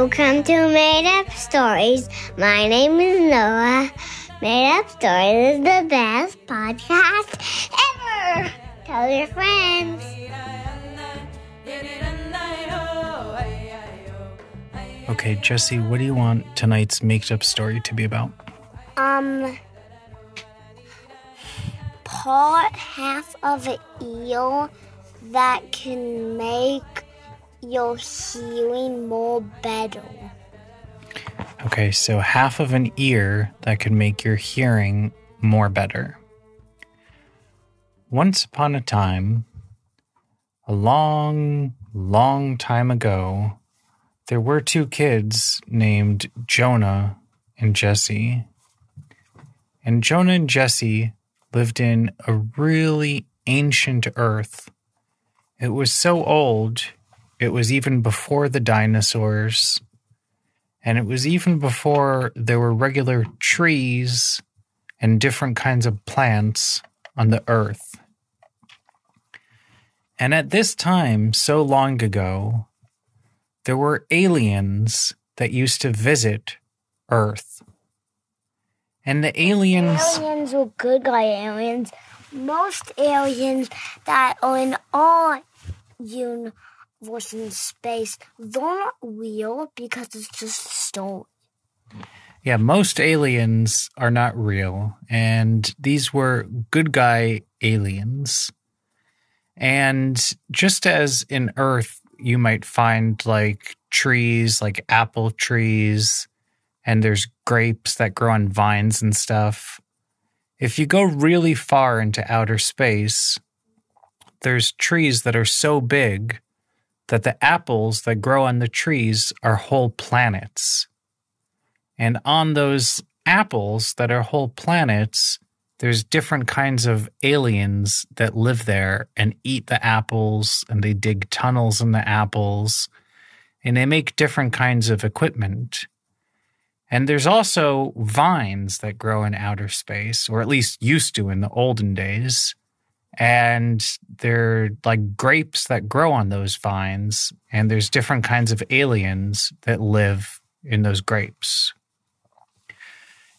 Welcome to Made Up Stories. My name is Noah. Made Up Stories is the best podcast ever. Tell your friends. Okay, Jesse, what do you want tonight's made up story to be about? Um, part half of an eel that can make your hearing more better. Okay, so half of an ear that could make your hearing more better. Once upon a time, a long, long time ago, there were two kids named Jonah and Jesse. And Jonah and Jesse lived in a really ancient earth. It was so old, it was even before the dinosaurs. And it was even before there were regular trees and different kinds of plants on the earth. And at this time, so long ago, there were aliens that used to visit Earth. And the aliens. Aliens were good guy aliens. Most aliens that are in our universe in space, they're not real because it's just a story. Yeah, most aliens are not real. And these were good guy aliens. And just as in Earth, you might find like trees, like apple trees, and there's grapes that grow on vines and stuff. If you go really far into outer space, there's trees that are so big that the apples that grow on the trees are whole planets. And on those apples that are whole planets, there's different kinds of aliens that live there and eat the apples and they dig tunnels in the apples and they make different kinds of equipment. And there's also vines that grow in outer space, or at least used to in the olden days. And they're like grapes that grow on those vines. And there's different kinds of aliens that live in those grapes.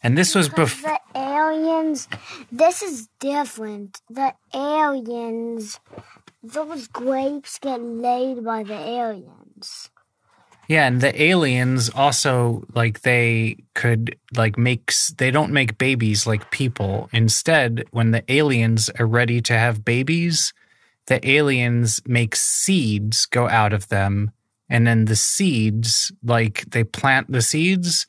And this was before. The aliens, this is different. The aliens, those grapes get laid by the aliens. Yeah, and the aliens also like they could like make they don't make babies like people. Instead, when the aliens are ready to have babies, the aliens make seeds go out of them and then the seeds like they plant the seeds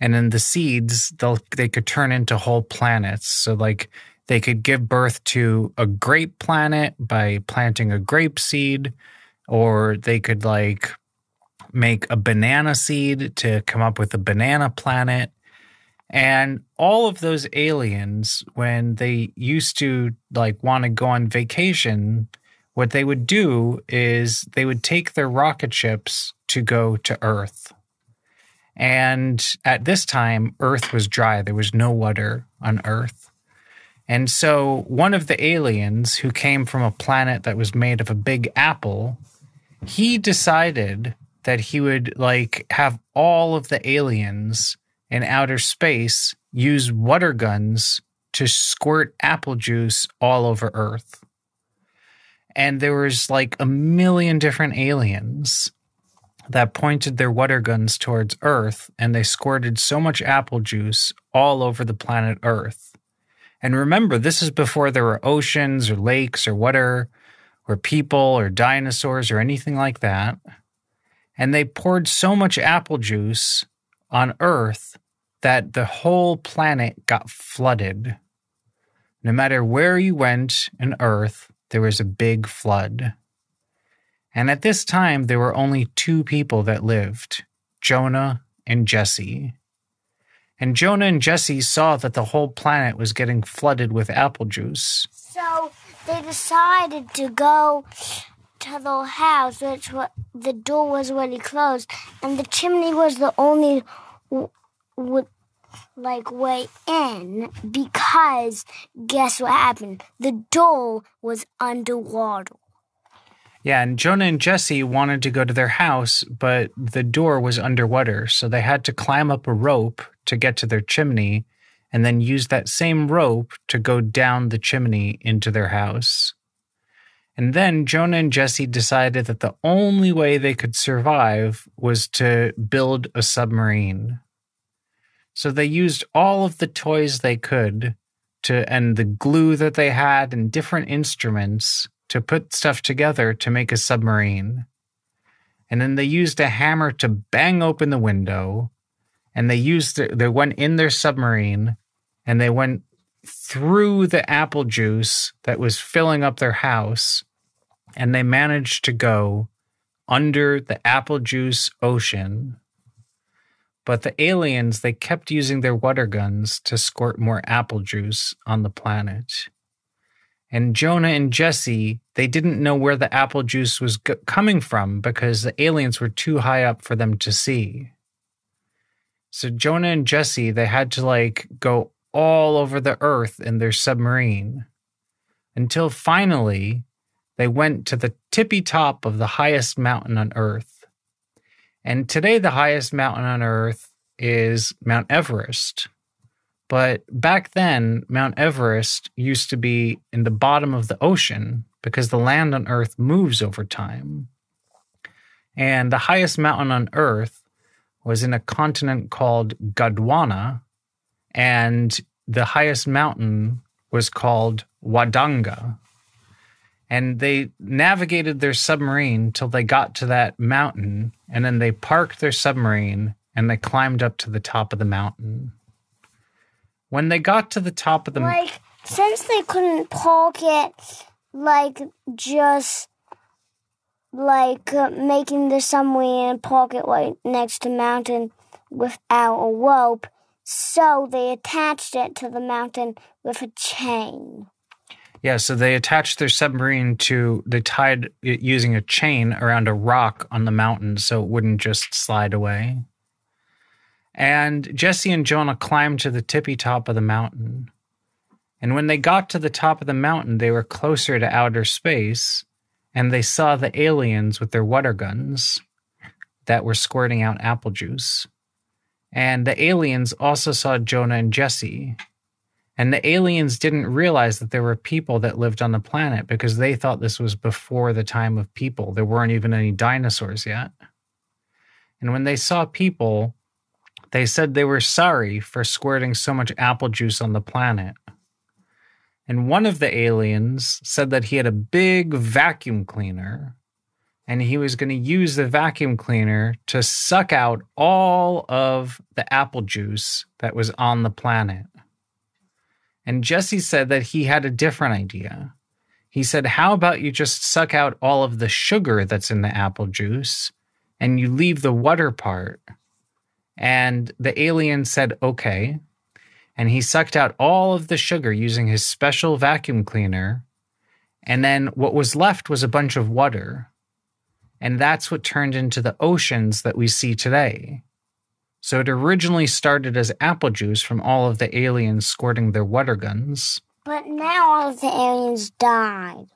and then the seeds they'll they could turn into whole planets. So like they could give birth to a grape planet by planting a grape seed or they could like make a banana seed to come up with a banana planet. And all of those aliens, when they used to like want to go on vacation, what they would do is they would take their rocket ships to go to Earth. And at this time, Earth was dry. There was no water on Earth. And so one of the aliens who came from a planet that was made of a big apple, he decided that he would like have all of the aliens in outer space use water guns to squirt apple juice all over Earth. And there was like a million different aliens that pointed their water guns towards Earth and they squirted so much apple juice all over the planet Earth. And remember, this is before there were oceans or lakes or water or people or dinosaurs or anything like that and they poured so much apple juice on Earth that the whole planet got flooded. No matter where you went in Earth, there was a big flood. And at this time, there were only two people that lived Jonah and Jesse. And Jonah and Jesse saw that the whole planet was getting flooded with apple juice. So they decided to go to the house, which the door was already closed, and the chimney was the only like way in because guess what happened? The door was underwater. Yeah, and Jonah and Jesse wanted to go to their house, but the door was underwater, so they had to climb up a rope to get to their chimney and then use that same rope to go down the chimney into their house. And then Jonah and Jesse decided that the only way they could survive was to build a submarine. So they used all of the toys they could to and the glue that they had and different instruments to put stuff together to make a submarine. And then they used a hammer to bang open the window and they used the, they went in their submarine and they went through the apple juice that was filling up their house and they managed to go under the apple juice ocean. But the aliens, they kept using their water guns to squirt more apple juice on the planet. And Jonah and Jesse, they didn't know where the apple juice was coming from because the aliens were too high up for them to see. So Jonah and Jesse, they had to like go all over the earth in their submarine until finally they went to the tippy top of the highest mountain on earth. And today, the highest mountain on earth is Mount Everest. But back then, Mount Everest used to be in the bottom of the ocean because the land on earth moves over time. And the highest mountain on earth was in a continent called Gondwana, and the highest mountain was called Wodonga and they navigated their submarine till they got to that mountain and then they parked their submarine and they climbed up to the top of the mountain. When they got to the top of the like since they couldn't park it like just like uh, making the submarine park it right next to mountain without a rope so they attached it to the mountain with a chain yeah, so they attached their submarine to, they tied it using a chain around a rock on the mountain so it wouldn't just slide away. And Jesse and Jonah climbed to the tippy top of the mountain. And when they got to the top of the mountain, they were closer to outer space and they saw the aliens with their water guns that were squirting out apple juice. And the aliens also saw Jonah and Jesse and the aliens didn't realize that there were people that lived on the planet because they thought this was before the time of people. There weren't even any dinosaurs yet. And when they saw people, they said they were sorry for squirting so much apple juice on the planet. And one of the aliens said that he had a big vacuum cleaner and he was going to use the vacuum cleaner to suck out all of the apple juice that was on the planet. And Jesse said that he had a different idea. He said, How about you just suck out all of the sugar that's in the apple juice and you leave the water part? And the alien said, Okay. And he sucked out all of the sugar using his special vacuum cleaner. And then what was left was a bunch of water. And that's what turned into the oceans that we see today. So it originally started as apple juice from all of the aliens squirting their water guns. But now all of the aliens died.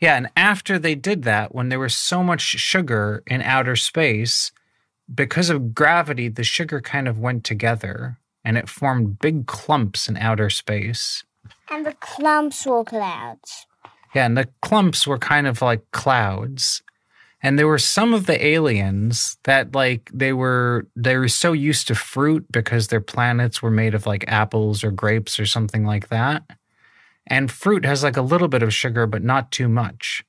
Yeah, and after they did that, when there was so much sugar in outer space, because of gravity, the sugar kind of went together and it formed big clumps in outer space. And the clumps were clouds. Yeah, and the clumps were kind of like clouds and there were some of the aliens that like they were they were so used to fruit because their planets were made of like apples or grapes or something like that. And fruit has like a little bit of sugar but not too much.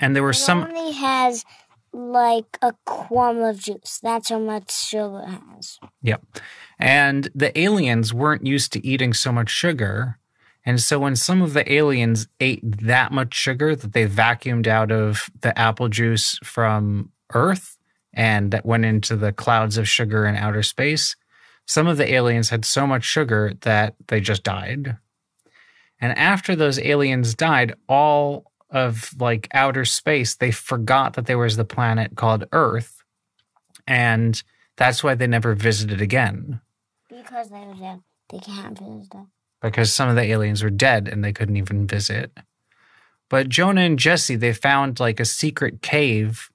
And there were it some only has like a crumb of juice. That's how much sugar it has. Yep. And the aliens weren't used to eating so much sugar and so when some of the aliens ate that much sugar that they vacuumed out of the apple juice from Earth and that went into the clouds of sugar in outer space, some of the aliens had so much sugar that they just died. And after those aliens died, all of like outer space, they forgot that there was the planet called Earth. And that's why they never visited again. Because they. They can't visit because some of the aliens were dead and they couldn't even visit. But Jonah and Jesse, they found like a secret cave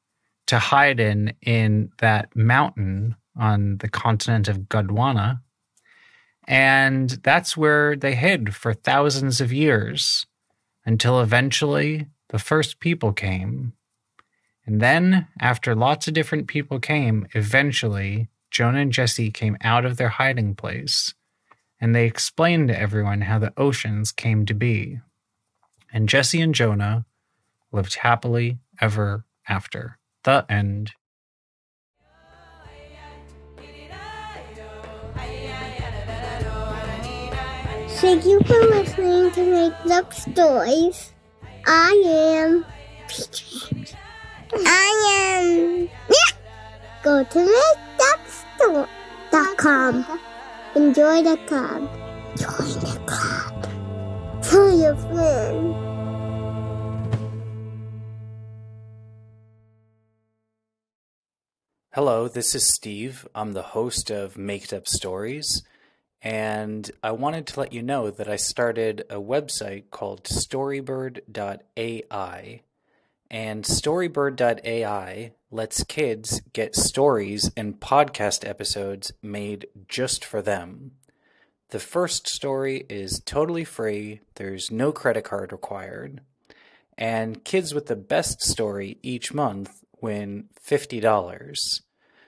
to hide in in that mountain on the continent of Gondwana. And that's where they hid for thousands of years until eventually the first people came. And then, after lots of different people came, eventually Jonah and Jesse came out of their hiding place and they explained to everyone how the oceans came to be. And Jesse and Jonah lived happily ever after. The end. Thank you for listening to Make Up Stories. I am. I am. Yeah. Go to makeupstore.com. Enjoy the club. Join the club. Tell your friends. Hello, this is Steve. I'm the host of Made Up Stories, and I wanted to let you know that I started a website called storybird.ai. And storybird.ai lets kids get stories and podcast episodes made just for them. The first story is totally free, there's no credit card required. And kids with the best story each month win $50.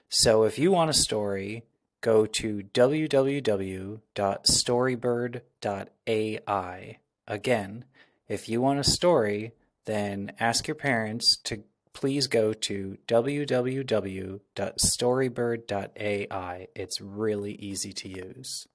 So if you want a story, go to www.storybird.ai. Again, if you want a story, then ask your parents to please go to www.storybird.ai. It's really easy to use.